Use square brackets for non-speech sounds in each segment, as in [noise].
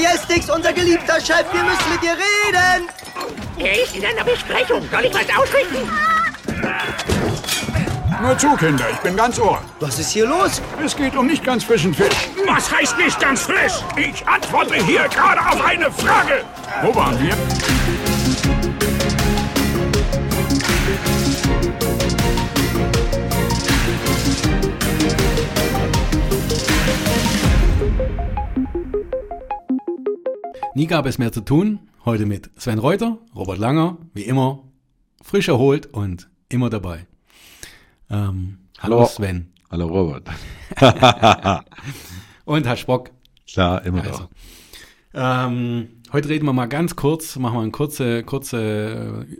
Majestix, unser geliebter Chef, wir müssen mit dir reden. Er ist in einer Besprechung. Soll ich was ausrichten? Nur zu, Kinder, ich bin ganz ohr. Was ist hier los? Es geht um nicht ganz frischen Fisch. Was heißt nicht ganz frisch? Ich antworte hier gerade auf eine Frage. Wo waren wir? Nie gab es mehr zu tun. Heute mit Sven Reuter, Robert Langer, wie immer, frisch erholt und immer dabei. Ähm, hallo, Hallo. Sven. Hallo Robert. [laughs] Und Herr Spock. Klar, immer Also, da. ähm, heute reden wir mal ganz kurz, machen wir einen kurzen kurze äh,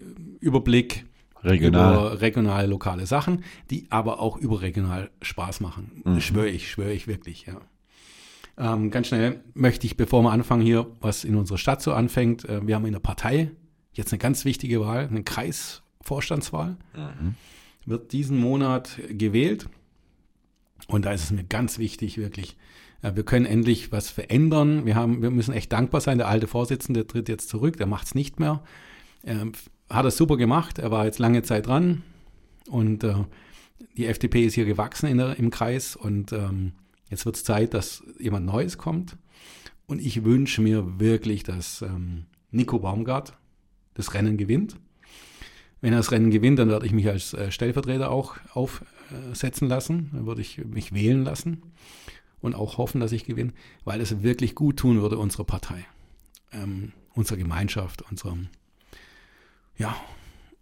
Überblick Regional. über regionale, lokale Sachen, die aber auch überregional Spaß machen. Mhm. Schwöre ich, schwöre ich wirklich, ja. Ähm, ganz schnell möchte ich, bevor wir anfangen hier, was in unserer Stadt so anfängt, äh, wir haben in der Partei jetzt eine ganz wichtige Wahl, eine Kreisvorstandswahl. Wird diesen Monat gewählt. Und da ist es mir ganz wichtig, wirklich, äh, wir können endlich was verändern. Wir, haben, wir müssen echt dankbar sein. Der alte Vorsitzende tritt jetzt zurück, der macht es nicht mehr. Ähm, hat er super gemacht, er war jetzt lange Zeit dran und äh, die FDP ist hier gewachsen in der, im Kreis und ähm, jetzt wird es Zeit, dass jemand Neues kommt. Und ich wünsche mir wirklich, dass ähm, Nico Baumgart das Rennen gewinnt. Wenn er das Rennen gewinnt, dann werde ich mich als äh, Stellvertreter auch aufsetzen lassen. Dann würde ich mich wählen lassen und auch hoffen, dass ich gewinne, weil es wirklich gut tun würde unserer Partei, ähm, unserer Gemeinschaft, unserem, ja,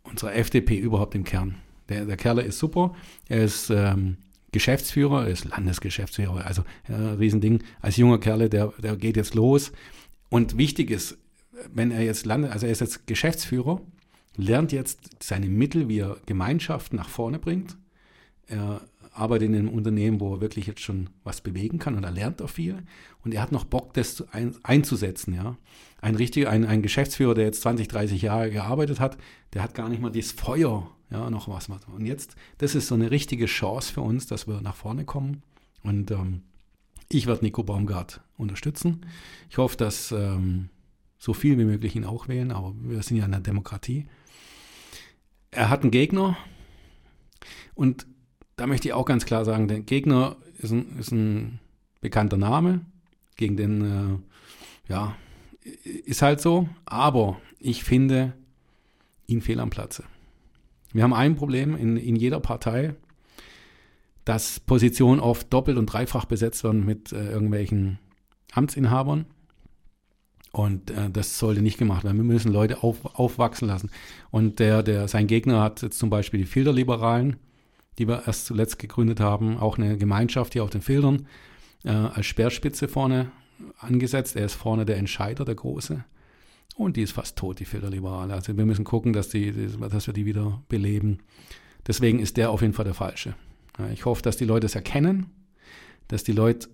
unserer FDP überhaupt im Kern. Der, der Kerle ist super. Er ist ähm, Geschäftsführer, er ist Landesgeschäftsführer, also äh, Riesending. Als junger Kerle, der, der geht jetzt los. Und wichtig ist, wenn er jetzt landet, also er ist jetzt Geschäftsführer, lernt jetzt seine Mittel, wie er Gemeinschaften nach vorne bringt. Er arbeitet in einem Unternehmen, wo er wirklich jetzt schon was bewegen kann und da lernt er viel. Und er hat noch Bock, das zu ein, einzusetzen, ja. Ein richtiger, ein, ein Geschäftsführer, der jetzt 20, 30 Jahre gearbeitet hat, der hat gar nicht mal dieses Feuer, ja, noch was. Und jetzt, das ist so eine richtige Chance für uns, dass wir nach vorne kommen. Und ähm, ich werde Nico Baumgart unterstützen. Ich hoffe, dass ähm, so viel wie möglich ihn auch wählen, aber wir sind ja in einer Demokratie. Er hat einen Gegner und da möchte ich auch ganz klar sagen, der Gegner ist ein, ist ein bekannter Name, gegen den, äh, ja, ist halt so, aber ich finde ihn fehl am Platze. Wir haben ein Problem in, in jeder Partei, dass Positionen oft doppelt und dreifach besetzt werden mit äh, irgendwelchen Amtsinhabern. Und äh, das sollte nicht gemacht werden. Wir müssen Leute auf, aufwachsen lassen. Und der, der, sein Gegner hat jetzt zum Beispiel die Filterliberalen, die wir erst zuletzt gegründet haben, auch eine Gemeinschaft hier auf den Filtern, äh, als Speerspitze vorne angesetzt. Er ist vorne der Entscheider, der Große. Und die ist fast tot, die Filterliberale. Also wir müssen gucken, dass, die, dass wir die wieder beleben. Deswegen ist der auf jeden Fall der Falsche. Ich hoffe, dass die Leute es erkennen, dass die Leute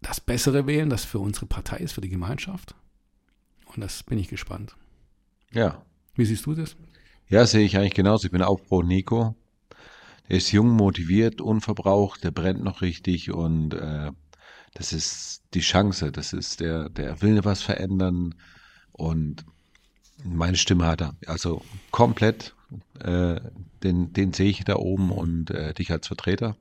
das Bessere wählen, das für unsere Partei ist, für die Gemeinschaft. Und das bin ich gespannt. Ja. Wie siehst du das? Ja, sehe ich eigentlich genauso. Ich bin auch pro Nico. Der ist jung, motiviert, unverbraucht, der brennt noch richtig und äh, das ist die Chance. Das ist der, der will was verändern und meine Stimme hat er. Also komplett, äh, den, den sehe ich da oben und äh, dich als Vertreter.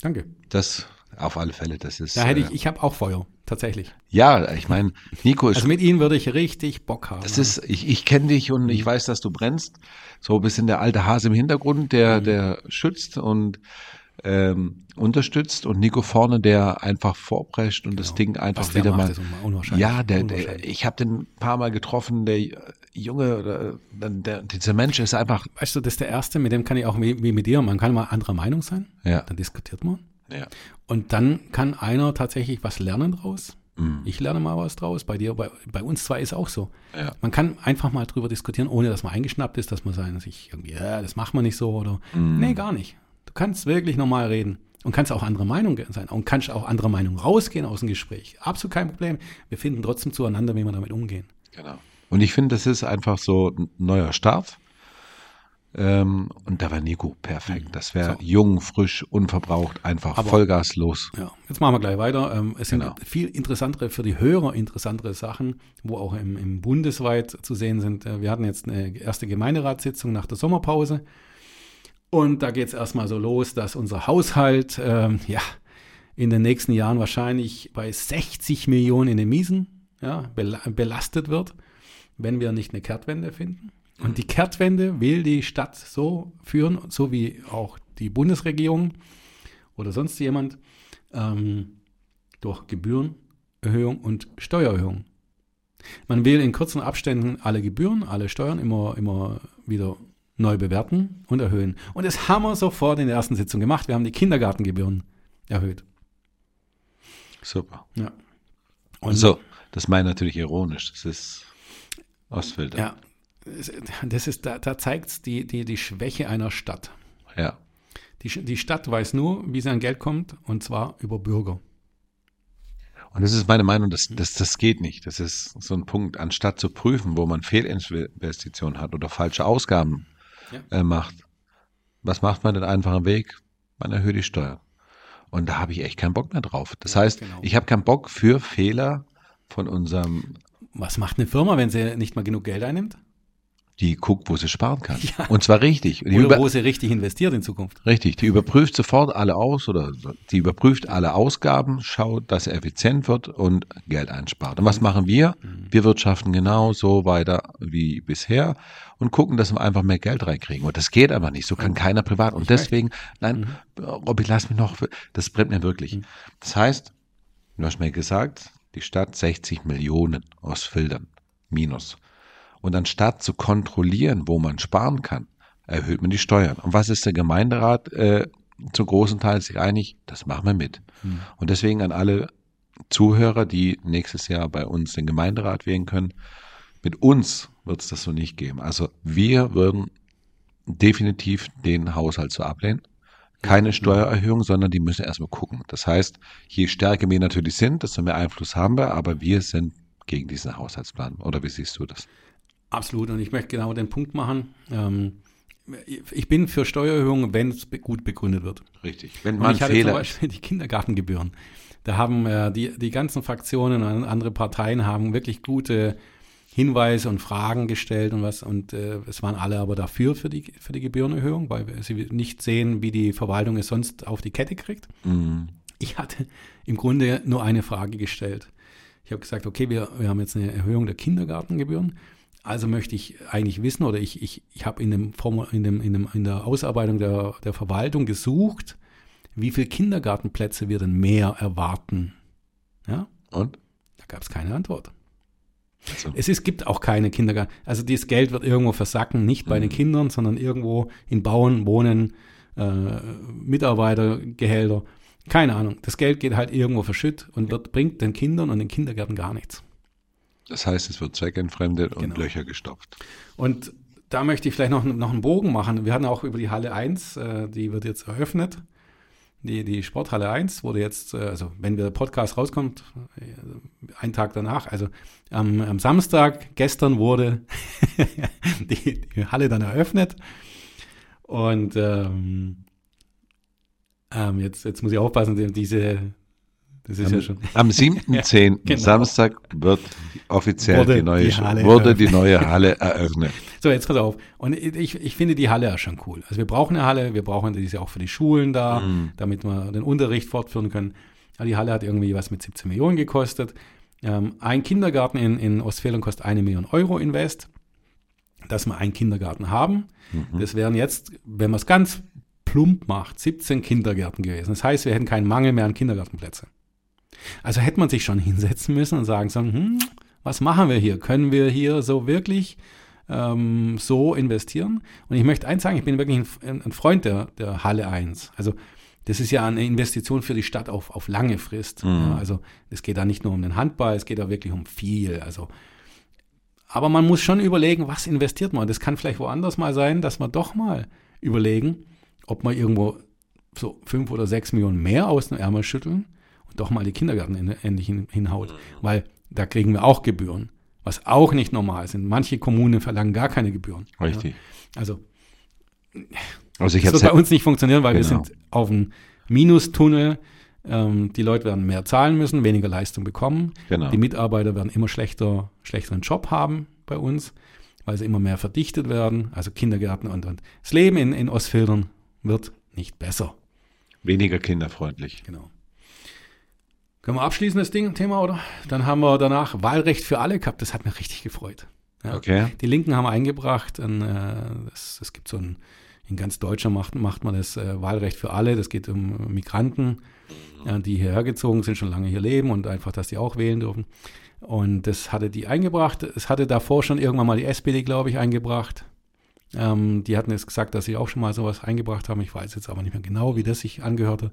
Danke. Das auf alle Fälle, das ist. Da hätte ich, äh, ich habe auch Feuer, tatsächlich. ja, ich meine, Nico ist Also mit Ihnen würde ich richtig Bock haben. Das ist, ich, ich kenne dich und ich weiß, dass du brennst. So ein bisschen der alte Hase im Hintergrund, der, der schützt und ähm, unterstützt und Nico vorne, der einfach vorprescht und das Ding einfach Was der wieder macht, mal. Ja, der, der, ich habe den ein paar Mal getroffen, der Junge, oder, der, der, dieser Mensch ist einfach, weißt du, das ist der Erste, mit dem kann ich auch wie, wie mit dir, man kann mal anderer Meinung sein, Ja. dann diskutiert man. ja, Und dann kann einer tatsächlich was lernen draus. Mhm. Ich lerne mal was draus. Bei dir, bei, bei uns zwei ist auch so. Ja. Man kann einfach mal drüber diskutieren, ohne dass man eingeschnappt ist, dass man sagen, sich irgendwie, ja, das macht man nicht so oder Mhm. nee, gar nicht. Du kannst wirklich normal reden und kannst auch anderer Meinung sein und kannst auch anderer Meinung rausgehen aus dem Gespräch. Absolut kein Problem. Wir finden trotzdem zueinander, wie wir damit umgehen. genau. Und ich finde, das ist einfach so ein neuer Start. Ähm, und da war Nico perfekt. Das wäre jung, frisch, unverbraucht, einfach Aber- Vollgas los. Ja, jetzt machen wir gleich weiter. Ähm, es sind Genau. viel interessantere, für die Hörer interessantere Sachen, wo auch im, im bundesweit zu sehen sind. Äh, Wir hatten jetzt eine erste Gemeinderatssitzung nach der Sommerpause. Und da geht es erstmal so los, dass unser Haushalt ähm, ja, in den nächsten Jahren wahrscheinlich bei 60 Millionen in den Miesen ja, bela belastet wird, wenn wir nicht eine Kehrtwende finden. Und die Kehrtwende will die Stadt so führen, so wie auch die Bundesregierung oder sonst jemand, ähm, durch Gebührenerhöhung und Steuererhöhung. Man will in kurzen Abständen alle Gebühren, alle Steuern immer, immer wieder neu bewerten und erhöhen. Und das haben wir sofort in der ersten Sitzung gemacht. Wir haben die Kindergartengebühren erhöht. Super. Ja. Und so, das meine ich natürlich ironisch. Das ist Ostfilter. Ja, das ist, da, da zeigt es die, die, die Schwäche einer Stadt. ja. Die, die Stadt weiß nur, wie sie an Geld kommt, und zwar über Bürger. Und das ist meine Meinung, das, das, das geht nicht. Das ist so ein Punkt, anstatt zu prüfen, wo man Fehlinvestitionen hat oder falsche Ausgaben Ja. äh, macht. Was macht man den einfachen Weg? Man erhöht die Steuer. Und da habe ich echt keinen Bock mehr drauf. Das heißt, genau. ich habe keinen Bock für Fehler von unserem, Was macht eine Firma, wenn sie nicht mal genug Geld einnimmt? Die guckt, wo sie sparen kann. Und zwar richtig. Und die Oder über- wo sie richtig investiert in Zukunft? Richtig, die überprüft sofort alle aus oder die überprüft alle Ausgaben, schaut, dass er effizient wird und Geld einspart. Und was machen wir? Wir wirtschaften genau so weiter wie bisher und gucken, dass wir einfach mehr Geld reinkriegen. Und das geht aber nicht. So kann keiner privat. Und deswegen, nein, Robby, lass mich noch, das brennt mir wirklich. Das heißt, du hast mir gesagt, die Stadt 60 Millionen aus Filtern. Minus. Und anstatt zu kontrollieren, wo man sparen kann, erhöht man die Steuern. Und was ist der Gemeinderat äh, zu großen Teil sich einig? Das machen wir mit. Und deswegen an alle Zuhörer, die nächstes Jahr bei uns den Gemeinderat wählen können, mit uns wird es das so nicht geben. Also wir würden definitiv den Haushalt so ablehnen. Keine Steuererhöhung, sondern die müssen erstmal gucken. Das heißt, je stärker wir natürlich sind, desto mehr Einfluss haben wir, aber wir sind gegen diesen Haushaltsplan. Oder wie siehst du das? Absolut. Und ich möchte genau den Punkt machen. Ähm, ich bin für Steuererhöhungen, wenn es gut begründet wird. Richtig. Wenn Und man ich hatte zum Fehler ist. Beispiel die Kindergartengebühren. Da haben äh, die, die ganzen Fraktionen und andere Parteien haben wirklich gute Hinweise und Fragen gestellt und was. Und äh, es waren alle aber dafür für die, für die Gebührenerhöhung, weil sie nicht sehen, wie die Verwaltung es sonst auf die Kette kriegt. Mhm. Ich hatte im Grunde nur eine Frage gestellt. Ich habe gesagt, okay, wir, wir haben jetzt eine Erhöhung der Kindergartengebühren. Also möchte ich eigentlich wissen, oder ich, ich, ich habe in, dem, Formu- in, dem, in, dem, in der Ausarbeitung der, der Verwaltung gesucht, wie viele Kindergartenplätze wir denn mehr erwarten. Ja, Und? da gab es keine Antwort. Also, Es ist, gibt auch keine Kindergarten. Also dieses Geld wird irgendwo versacken, nicht bei den Kindern, sondern irgendwo in Bauen, Wohnen, äh, Mitarbeitergehälter. Keine Ahnung. Das Geld geht halt irgendwo verschütt und wird, bringt den Kindern und den Kindergärten gar nichts. Das heißt, es wird zweckentfremdet und Genau. Löcher gestopft. Und da möchte ich vielleicht noch, noch einen Bogen machen. Wir hatten auch über die Halle 1, äh, die wird jetzt eröffnet. Die, die Sporthalle 1 wurde jetzt, äh, also wenn der Podcast rauskommt, äh, einen Tag danach, also am, am Samstag, gestern wurde [laughs] die, die Halle dann eröffnet. Und ähm, ähm, jetzt, jetzt muss ich aufpassen, die- diese, das ist ja schon. Am 7.10. [laughs] genau. Samstag wird offiziell Wurde die neue, die Halle wurde eröffnet. die neue Halle eröffnet. [laughs] So, jetzt pass auf. Und ich, ich finde die Halle ja schon cool. Also wir brauchen eine Halle, wir brauchen, die ist ja auch für die Schulen da, damit wir den Unterricht fortführen können. Aber die Halle hat irgendwie was mit 17 Millionen gekostet. Ähm, ein Kindergarten in, in Ostfalen kostet eine Million Euro Invest. Dass wir einen Kindergarten haben. Das wären jetzt, wenn man es ganz plump macht, 17 Kindergärten gewesen. Das heißt, wir hätten keinen Mangel mehr an Kindergartenplätze. Also hätte man sich schon [laughs] hinsetzen müssen und sagen sollen, hm, was machen wir hier? Können wir hier so wirklich ähm, so investieren? Und ich möchte eins sagen, ich bin wirklich ein, ein Freund der, der Halle 1. Also das ist ja eine Investition für die Stadt auf, auf lange Frist. Ja, also es geht da nicht nur um den Handball, es geht da wirklich um viel. Also aber man muss schon überlegen, was investiert man. Das kann vielleicht woanders mal sein, dass wir doch mal überlegen, ob wir irgendwo so fünf oder sechs Millionen mehr aus dem Ärmel schütteln doch mal die Kindergärten in- endlich hin, hinhaut. Weil da kriegen wir auch Gebühren, was auch nicht normal sind. Manche Kommunen verlangen gar keine Gebühren. Richtig. Ja. Also Also ich Das wird bei uns nicht funktionieren, weil wir Genau. sind auf einem Minustunnel. Ähm, die Leute werden mehr zahlen müssen, weniger Leistung bekommen. Genau. Die Mitarbeiter werden immer schlechter, schlechteren Job haben bei uns, weil sie immer mehr verdichtet werden. Also Kindergärten und, und. Das Leben in, in Ostfildern wird nicht besser. weniger kinderfreundlich. Genau. Können wir abschließen, das Ding, Thema, oder? Dann haben wir danach Wahlrecht für alle gehabt. Das hat mich richtig gefreut. Ja. Okay. Die Linken haben eingebracht, ein, äh, es, es gibt so ein, in ganz Deutschland macht, macht man das äh, Wahlrecht für alle. Das geht um Migranten, äh, die hierher gezogen sind, schon lange hier leben und einfach, dass die auch wählen dürfen. Und das hatte die eingebracht. Es hatte davor schon irgendwann mal die SPD, glaube ich, eingebracht. Ähm, die hatten jetzt gesagt, dass sie auch schon mal sowas eingebracht haben. Ich weiß jetzt aber nicht mehr genau, wie das sich angehört hat.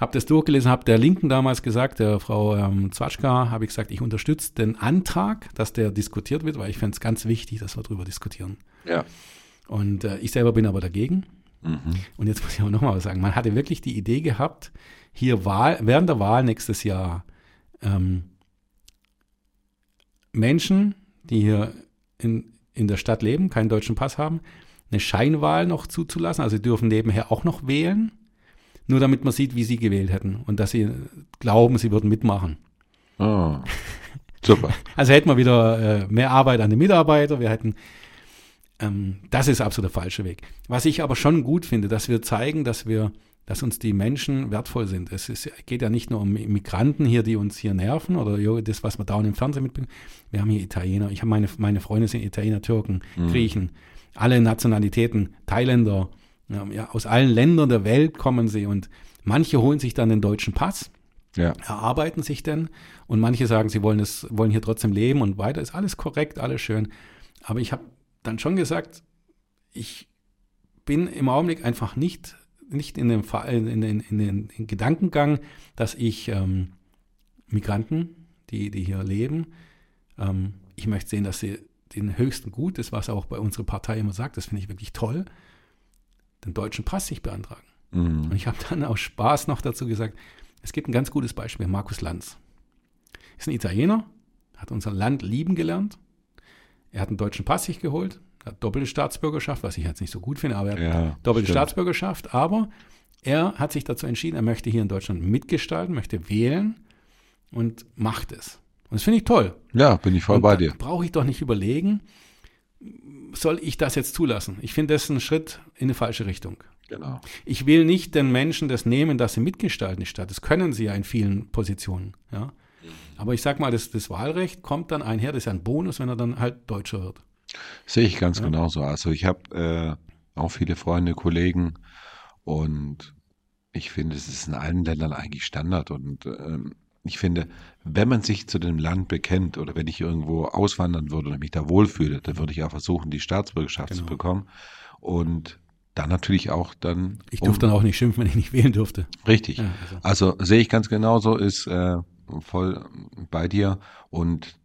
Hab das durchgelesen, habe der Linken damals gesagt, der Frau ähm, Zwatschka, habe ich gesagt, ich unterstütze den Antrag, dass der diskutiert wird, weil ich fände es ganz wichtig, dass wir darüber diskutieren. Ja. Und äh, ich selber bin aber dagegen. Und jetzt muss ich aber nochmal was sagen. Man hatte wirklich die Idee gehabt, hier Wahl, während der Wahl nächstes Jahr ähm, Menschen, die hier in, in der Stadt leben, keinen deutschen Pass haben, eine Scheinwahl noch zuzulassen. Also sie dürfen nebenher auch noch wählen, nur damit man sieht, wie sie gewählt hätten und dass sie glauben, sie würden mitmachen. Oh. Super. [laughs] Also hätten wir wieder äh, mehr Arbeit an den Mitarbeiter, wir hätten, ähm, das ist absolut der falsche Weg. Was ich aber schon gut finde, dass wir zeigen, dass wir, dass uns die Menschen wertvoll sind. Es ist, geht ja nicht nur um Migranten hier, die uns hier nerven oder das, was wir dauernd im Fernsehen mitbekommen. Wir haben hier Italiener, ich habe meine, meine Freunde sind Italiener, Türken, Griechen, alle Nationalitäten, Thailänder, ja, aus allen Ländern der Welt kommen sie und manche holen sich dann den deutschen Pass Ja. erarbeiten sich denn und manche sagen, sie wollen es, wollen hier trotzdem leben und weiter. Ist alles korrekt, alles schön. Aber ich habe dann schon gesagt, ich bin im Augenblick einfach nicht, nicht in dem in, in, in, den Gedankengang, dass ich ähm, Migranten, die, die hier leben, ähm, ich möchte sehen, dass sie den höchsten Gut, das was auch bei unserer Partei immer sagt, das finde ich wirklich toll, den deutschen Pass sich beantragen. Und ich habe dann aus Spaß noch dazu gesagt, es gibt ein ganz gutes Beispiel, Markus Lanz. Ist ein Italiener, hat unser Land lieben gelernt. Er hat einen deutschen Pass sich geholt, hat doppelte Staatsbürgerschaft, was ich jetzt nicht so gut finde, aber er hat Ja, doppelte stimmt. Staatsbürgerschaft. Aber er hat sich dazu entschieden, er möchte hier in Deutschland mitgestalten, möchte wählen und macht es. Und das finde ich toll. Ja, bin ich voll Und bei dir. Brauche ich doch nicht überlegen, soll ich das jetzt zulassen? Ich finde, das ist ein Schritt in eine falsche Richtung. Genau. Ich will nicht den Menschen das nehmen, dass sie mitgestalten die Stadt. Das können sie ja in vielen Positionen. Ja. Aber ich sag mal, das, das Wahlrecht kommt dann einher, das ist ja ein Bonus, wenn er dann halt Deutscher wird. Sehe ich ganz genauso. Also ich habe äh, auch viele Freunde, Kollegen und ich finde, es ist in allen Ländern eigentlich Standard und ähm, ich finde, wenn man sich zu dem Land bekennt oder wenn ich irgendwo auswandern würde und mich da wohlfühle, dann würde ich auch versuchen, die Staatsbürgerschaft zu Genau. bekommen und dann natürlich auch dann. Ich durfte dann auch nicht schimpfen, wenn ich nicht wählen durfte. Richtig. Ja, also. also. sehe ich ganz genauso, ist äh, voll bei dir. Und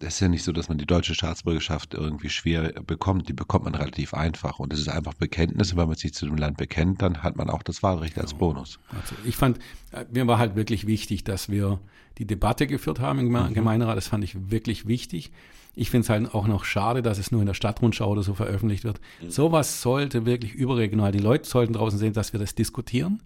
es ist ja nicht so, dass man die deutsche Staatsbürgerschaft irgendwie schwer bekommt. Die bekommt man relativ einfach. Und es ist einfach Bekenntnis. Und wenn man sich zu dem Land bekennt, dann hat man auch das Wahlrecht als Bonus. Also ich fand, äh, mir war halt wirklich wichtig, dass wir die Debatte geführt haben im Geme- Gemeinderat. Das fand ich wirklich wichtig. Ich finde es halt auch noch schade, dass es nur in der Stadtrundschau oder so veröffentlicht wird. Sowas sollte wirklich überregional. Die Leute sollten draußen sehen, dass wir das diskutieren,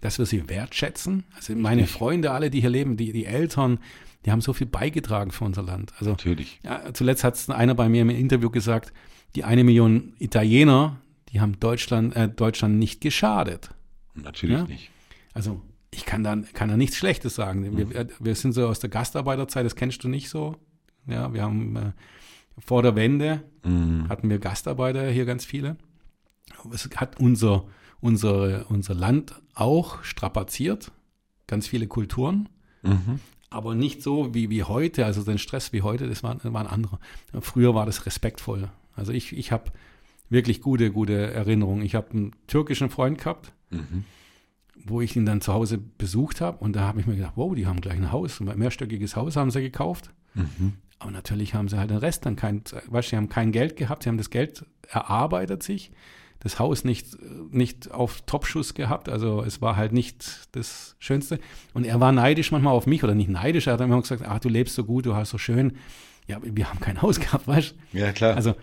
dass wir sie wertschätzen. Also meine Freunde, alle, die hier leben, die, die Eltern, die haben so viel beigetragen für unser Land. Also Natürlich. ja, zuletzt hat es einer bei mir im Interview gesagt, die eine Million Italiener, die haben Deutschland, äh, Deutschland nicht geschadet. Natürlich Ja. nicht. Also ich kann da, kann da nichts Schlechtes sagen. Wir, wir sind so aus der Gastarbeiterzeit, das kennst du nicht so. Ja, wir haben äh, vor der Wende hatten wir Gastarbeiter hier ganz viele. Es hat unser, unsere, unser Land auch strapaziert, ganz viele Kulturen, aber nicht so wie, wie heute, also den Stress wie heute, das war, war ein anderer. Früher war das respektvoll. Also ich, ich habe wirklich gute, gute Erinnerungen. Ich habe einen türkischen Freund gehabt, wo ich ihn dann zu Hause besucht habe und da habe ich mir gedacht, wow, die haben gleich ein Haus, ein mehrstöckiges Haus haben sie gekauft. Aber natürlich haben sie halt den Rest dann kein, weißt du, sie haben kein Geld gehabt, sie haben das Geld erarbeitet sich, das Haus nicht, nicht auf Topschuss gehabt, also es war halt nicht das Schönste. Und er war neidisch manchmal auf mich oder nicht neidisch, er hat immer gesagt, ach, du lebst so gut, du hast so schön. Ja, wir haben kein Haus gehabt, weißt du? Ja, klar. Also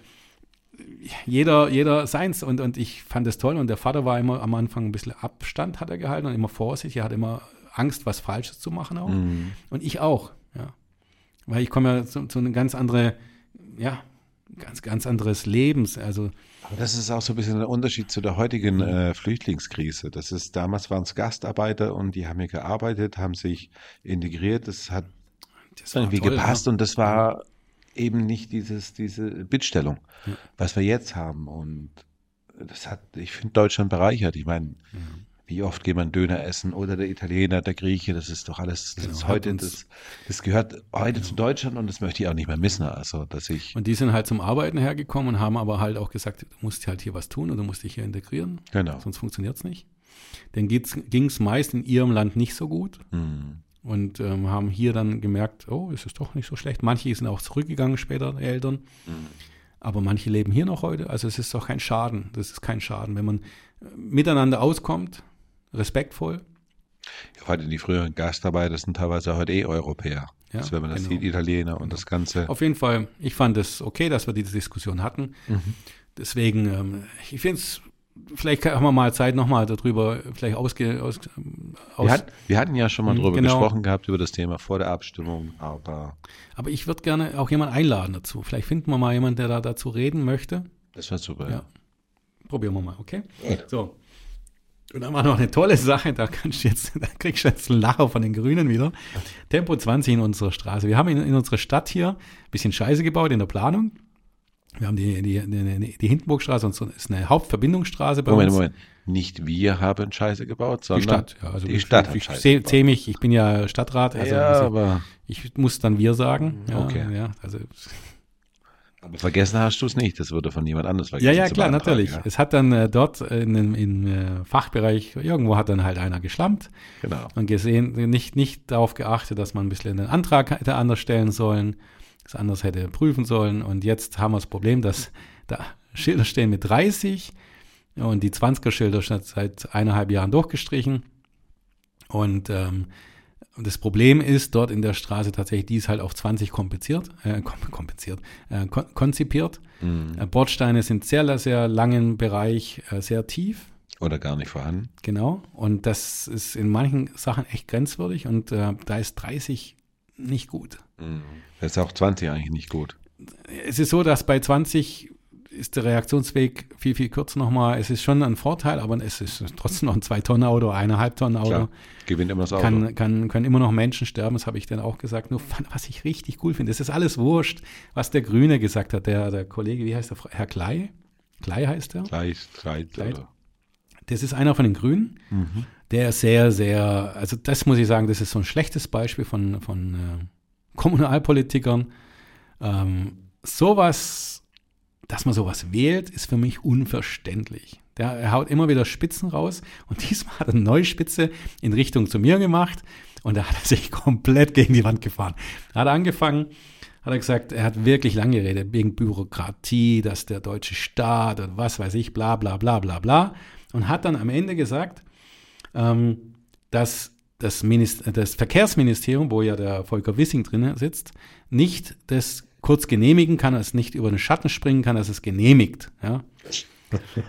jeder, jeder seins und, und ich fand es toll und der Vater war immer am Anfang ein bisschen Abstand hat er gehalten und immer Vorsicht, er hat immer Angst, was Falsches zu machen auch. Und ich auch, ja. Weil ich komme ja zu, zu einem ganz andere, ja, ganz, ganz anderes Lebens, also Aber das ist auch so ein bisschen der Unterschied zu der heutigen äh, Flüchtlingskrise. Das ist, damals waren es Gastarbeiter und die haben hier gearbeitet, haben sich integriert. Das hat das irgendwie toll, gepasst ja. und das war eben nicht dieses, diese Bittstellung, was wir jetzt haben. Und das hat, ich finde Deutschland bereichert. Ich meine, wie oft geht man Döner essen oder der Italiener, der Grieche, das ist doch alles, das Genau, ist heute, das, das gehört heute zu Deutschland und das möchte ich auch nicht mehr missen. Also, dass ich, Und die sind halt zum Arbeiten hergekommen und haben aber halt auch gesagt, du musst halt hier was tun und du musst dich hier integrieren. Genau. Sonst funktioniert es nicht. Dann ging es meist in ihrem Land nicht so gut hm, und ähm, haben hier dann gemerkt, oh, es ist doch nicht so schlecht. Manche sind auch zurückgegangen später, die Eltern. Aber manche leben hier noch heute. Also es ist doch kein Schaden. Das ist kein Schaden, wenn man äh, miteinander auskommt, respektvoll. heute die früheren Gastarbeiter sind teilweise heute eh Europäer. Ja, also wenn man das genau. sieht, Italiener und das Ganze. Auf jeden Fall, ich fand es okay, dass wir diese Diskussion hatten. Mhm. Deswegen, ähm, ich finde es, vielleicht haben wir mal Zeit nochmal darüber, vielleicht ausge, aus, aus Wir, hat, wir hatten ja schon mal Hm, drüber genau. gesprochen gehabt, über das Thema vor der Abstimmung, aber aber ich würde gerne auch jemanden einladen dazu. Vielleicht finden wir mal jemanden, der da dazu reden möchte. das war super. Ja. Probieren wir mal, okay? So. Und dann war noch eine tolle Sache, da kannst du jetzt, [laughs] da kriegst du jetzt einen Lacher von den Grünen wieder. Tempo 20 in unserer Straße. Wir haben in, in unserer Stadt hier ein bisschen Scheiße gebaut in der Planung. Wir haben die, die, die, die Hindenburgstraße und so ist eine Hauptverbindungsstraße bei Moment, uns. Moment. Nicht wir haben Scheiße gebaut, Die sondern Stadt, ja, also die ich, Stadt ich, Scheiße sehe mich, ich bin ja Stadtrat, also ja, aber, ich muss dann wir sagen. Ja, Okay. Ja, also, aber vergessen hast du es nicht. Das wurde von jemand anders vergessen. ja, ja, klar, natürlich. Ja. Es hat dann äh, dort in, im im, äh, Fachbereich, irgendwo hat dann halt einer geschlampt. Genau. und gesehen, nicht, nicht darauf geachtet, dass man ein bisschen den Antrag hätte anders stellen sollen, das anders hätte prüfen sollen. Und jetzt haben wir das Problem, dass da Schilder stehen mit 30 und die 20er-Schilder sind seit eineinhalb Jahren durchgestrichen. Und ähm, und das Problem ist dort in der Straße tatsächlich, die ist halt auf 20 kompliziert, äh, kom- kompliziert, äh, kon konzipiert. Äh, Bordsteine sind sehr, sehr langen Bereich, äh, sehr tief. Oder gar nicht vorhanden. Genau. Und das ist in manchen Sachen echt grenzwürdig und äh, da ist 30 nicht gut. Das ist auch 20 eigentlich nicht gut. Es ist so, dass bei 20 ist der Reaktionsweg viel, viel kürzer nochmal. Es ist schon ein Vorteil, aber es ist trotzdem noch ein 2-Tonnen-Auto, eineinhalb Tonnen Auto. Klar, gewinnt immer das Auto. Kann, kann, können immer noch Menschen sterben, das habe ich dann auch gesagt. Nur was ich richtig cool finde, es ist alles wurscht, was der Grüne gesagt hat. Der, der Kollege, wie heißt der? Herr Klei? Klei heißt er? Kleid. oder? Das ist einer von den Grünen, der sehr, sehr, also das muss ich sagen, das ist so ein schlechtes Beispiel von, von äh, Kommunalpolitikern. Ähm, sowas, dass man sowas wählt, ist für mich unverständlich. Der er haut immer wieder Spitzen raus und [laughs] diesmal hat er eine neue Spitze in Richtung zu mir gemacht und da hat er sich [laughs] komplett gegen die Wand gefahren. Da hat er angefangen, hat er gesagt, er hat wirklich lange geredet, wegen Bürokratie, dass der deutsche Staat und was weiß ich, bla bla bla bla bla. Und hat dann am Ende gesagt, ähm, dass das, das Verkehrsministerium, wo ja der Volker Wissing drin sitzt, nicht das kurz genehmigen kann, es nicht über den Schatten springen kann, dass es genehmigt. Ja?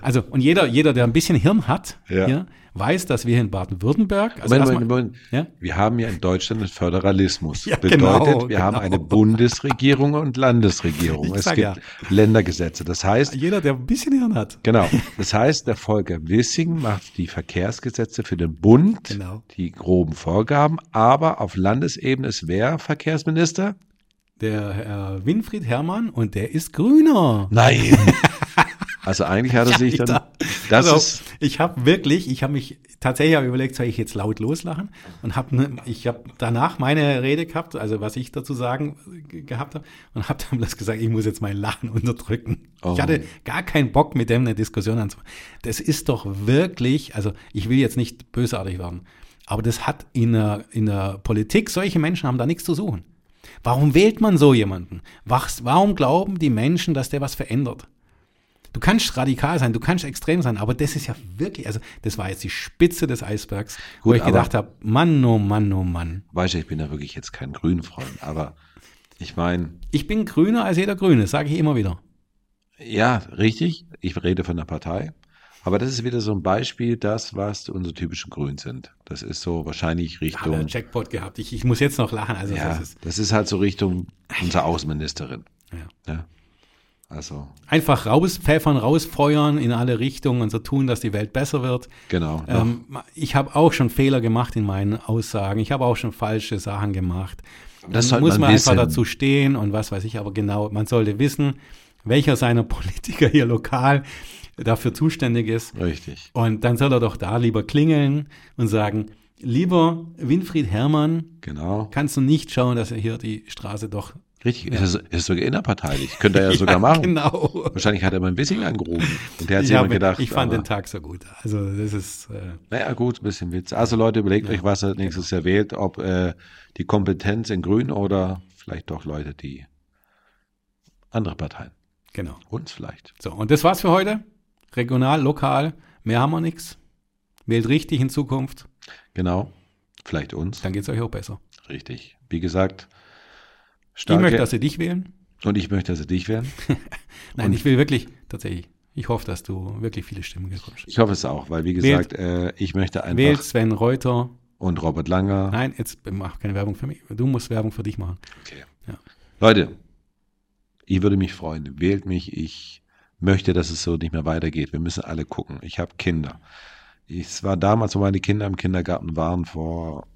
Also, und jeder, jeder, der ein bisschen Hirn hat, Ja. hier, weiß, dass wir in Baden-Württemberg, also Moment, Moment, Moment. Ja? Wir haben ja in Deutschland einen Föderalismus. Ja, Bedeutet, genau, wir haben genau. eine Bundesregierung und Landesregierung. Ich es gibt ja. Ländergesetze. Das heißt, jeder, der ein bisschen Hirn hat. genau. Das heißt, der Volker Wissing macht die Verkehrsgesetze für den Bund, Genau. die groben Vorgaben, aber auf Landesebene ist wer Verkehrsminister? Der Herr Winfried Herrmann und der ist Grüner. Nein. [laughs] Also eigentlich hat er sich ich dann, da- das also, ist, ich habe wirklich, ich habe mich tatsächlich hab überlegt, soll ich jetzt laut loslachen? Und habe ne, ich habe danach meine Rede gehabt, also was ich dazu sagen ge- gehabt habe, und habe dann bloß gesagt, ich muss jetzt mein Lachen [laughs] unterdrücken. Oh. Ich hatte gar keinen Bock, mit dem eine Diskussion anzufangen. Das ist doch wirklich, also ich will jetzt nicht bösartig werden, aber das hat in der, in der Politik, solche Menschen haben da nichts zu suchen. Warum wählt man so jemanden? Was, warum glauben die Menschen, dass der was verändert? Du kannst radikal sein, du kannst extrem sein, aber das ist ja wirklich, also das war jetzt die Spitze des Eisbergs, wo Gut, ich aber- gedacht habe, Mann, oh Mann, oh Mann. weißt du, ich bin ja wirklich jetzt kein Grünfreund, aber ich meine, Ich bin grüner als jeder Grüne, sage ich immer wieder. Ja, richtig. Ich rede von der Partei. Aber das ist wieder so ein Beispiel, das, was unsere typischen Grünen sind. Das ist so wahrscheinlich Richtung, einen Jackpot gehabt. Ich, ich muss jetzt noch lachen. Also ja, das ist das ist halt so Richtung unserer Außenministerin. Ja. Ja. Also, einfach rauspfeffern, rausfeuern in alle Richtungen und so tun, dass die Welt besser wird. genau. Ähm, ich habe auch schon Fehler gemacht in meinen Aussagen. Ich habe auch schon falsche Sachen gemacht. Das sollte muss man man einfach dazu stehen und was weiß ich. Aber genau, man sollte wissen, welcher seiner Politiker hier lokal dafür zuständig ist. Richtig. Und dann soll er doch da lieber klingeln und sagen, lieber Winfried Herrmann, Genau. kannst du nicht schauen, dass er hier die Straße doch... Richtig. Ist, ist sogar innerparteilich. Könnte er [laughs] ja sogar machen. Genau. Wahrscheinlich hat er mal ein bisschen angerufen. Und der hat sich gedacht, ich fand aber, den Tag so gut. Also das ist... Äh, naja, gut, ein bisschen Witz. Also Leute, überlegt euch, was ihr nächstes Jahr wählt, ob äh, die Kompetenz in Grün oder vielleicht doch Leute, die andere Parteien. genau. Uns vielleicht. So, und das war's für heute. Regional, lokal, mehr haben wir nichts. Wählt richtig in Zukunft, Genau. Vielleicht uns. dann geht's euch auch besser. Richtig. Wie gesagt, Ich starke, möchte, dass sie dich wählen. und ich möchte, dass sie dich werden. [laughs] Nein, ich will wirklich, tatsächlich, ich hoffe, dass du wirklich viele Stimmen bekommst. Ich hoffe es auch, weil wie gesagt, äh, ich möchte einfach Wählt Sven Reuter. und Robert Langer. Nein, jetzt mach keine Werbung für mich. Du musst Werbung für dich machen. Okay. Ja. Leute, ich würde mich freuen. Wählt mich. Ich möchte, dass es so nicht mehr weitergeht. Wir müssen alle gucken. Ich habe Kinder. Es war damals, wo meine Kinder im Kindergarten waren, vor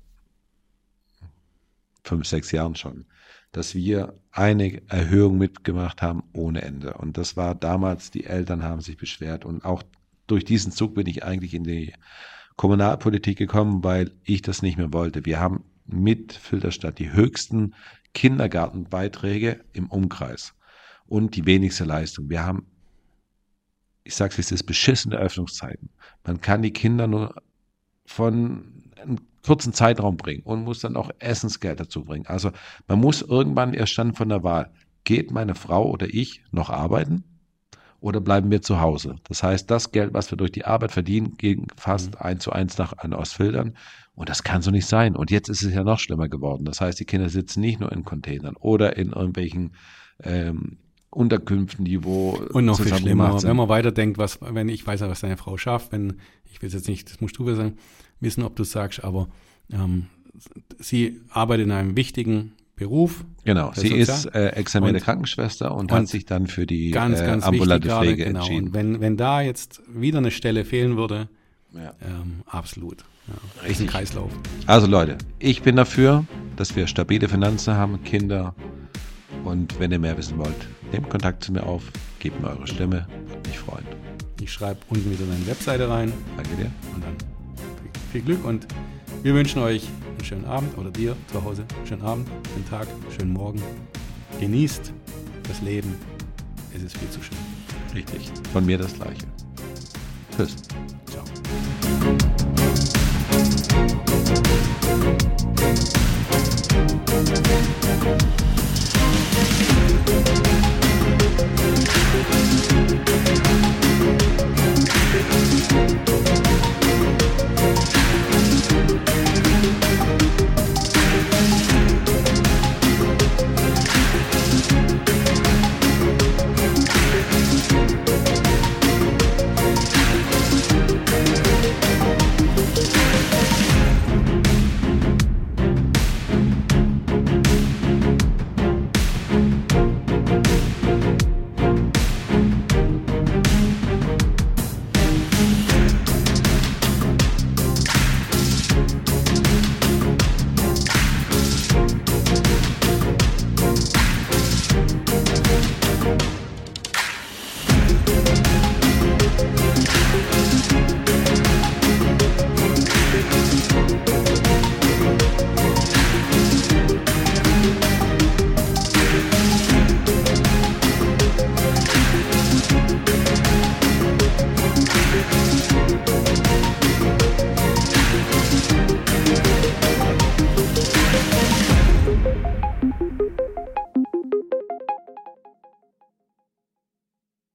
fünf, sechs Jahren schon, dass wir eine Erhöhung mitgemacht haben ohne Ende. Und das war damals, die Eltern haben sich beschwert. Und auch durch diesen Zug bin ich eigentlich in die Kommunalpolitik gekommen, weil ich das nicht mehr wollte. Wir haben mit Filterstadt die höchsten Kindergartenbeiträge im Umkreis und die wenigste Leistung. Wir haben, ich sag's wie es ist, beschissene Öffnungszeiten. Man kann die Kinder nur von einem kurzen Zeitraum bringen und muss dann auch Essensgeld dazu bringen. Also man muss irgendwann erst standen von der Wahl. Geht meine Frau oder ich noch arbeiten oder bleiben wir zu Hause? Das heißt, das Geld, was wir durch die Arbeit verdienen, geht fast eins zu eins nach an Ostfildern. Und das kann so nicht sein. Und jetzt ist es ja noch schlimmer geworden. Das heißt, die Kinder sitzen nicht nur in Containern oder in irgendwelchen ähm, Unterkünften, die wo Und noch viel schlimmer, wenn man weiterdenkt, was, wenn ich weiß ja, was deine Frau schafft, wenn, ich will jetzt nicht, das musst du wissen, wissen ob du es sagst, aber ähm, sie arbeitet in einem wichtigen Beruf. Genau, sie Sozial- ist äh, examinierte Krankenschwester und, und hat sich dann für die Ganz, äh, ganz wichtig ambulante gerade, Pflege genau. entschieden. Und wenn, wenn da jetzt wieder eine Stelle fehlen würde, Ja. ähm, absolut. Ja, Richtig. Kreislauf. Also Leute, ich bin dafür, dass wir stabile Finanzen haben, Kinder. Und wenn ihr mehr wissen wollt, nehmt Kontakt zu mir auf, gebt mir eure Stimme, würde mich freuen. Ich schreibe unten wieder deine Webseite rein Danke dir. und dann viel Glück und wir wünschen euch einen schönen Abend oder dir zu Hause einen schönen Abend, schönen Tag, schönen Morgen. Genießt das Leben. Es ist viel zu schön. Richtig. Von mir das Gleiche. Tschüss. Ciao.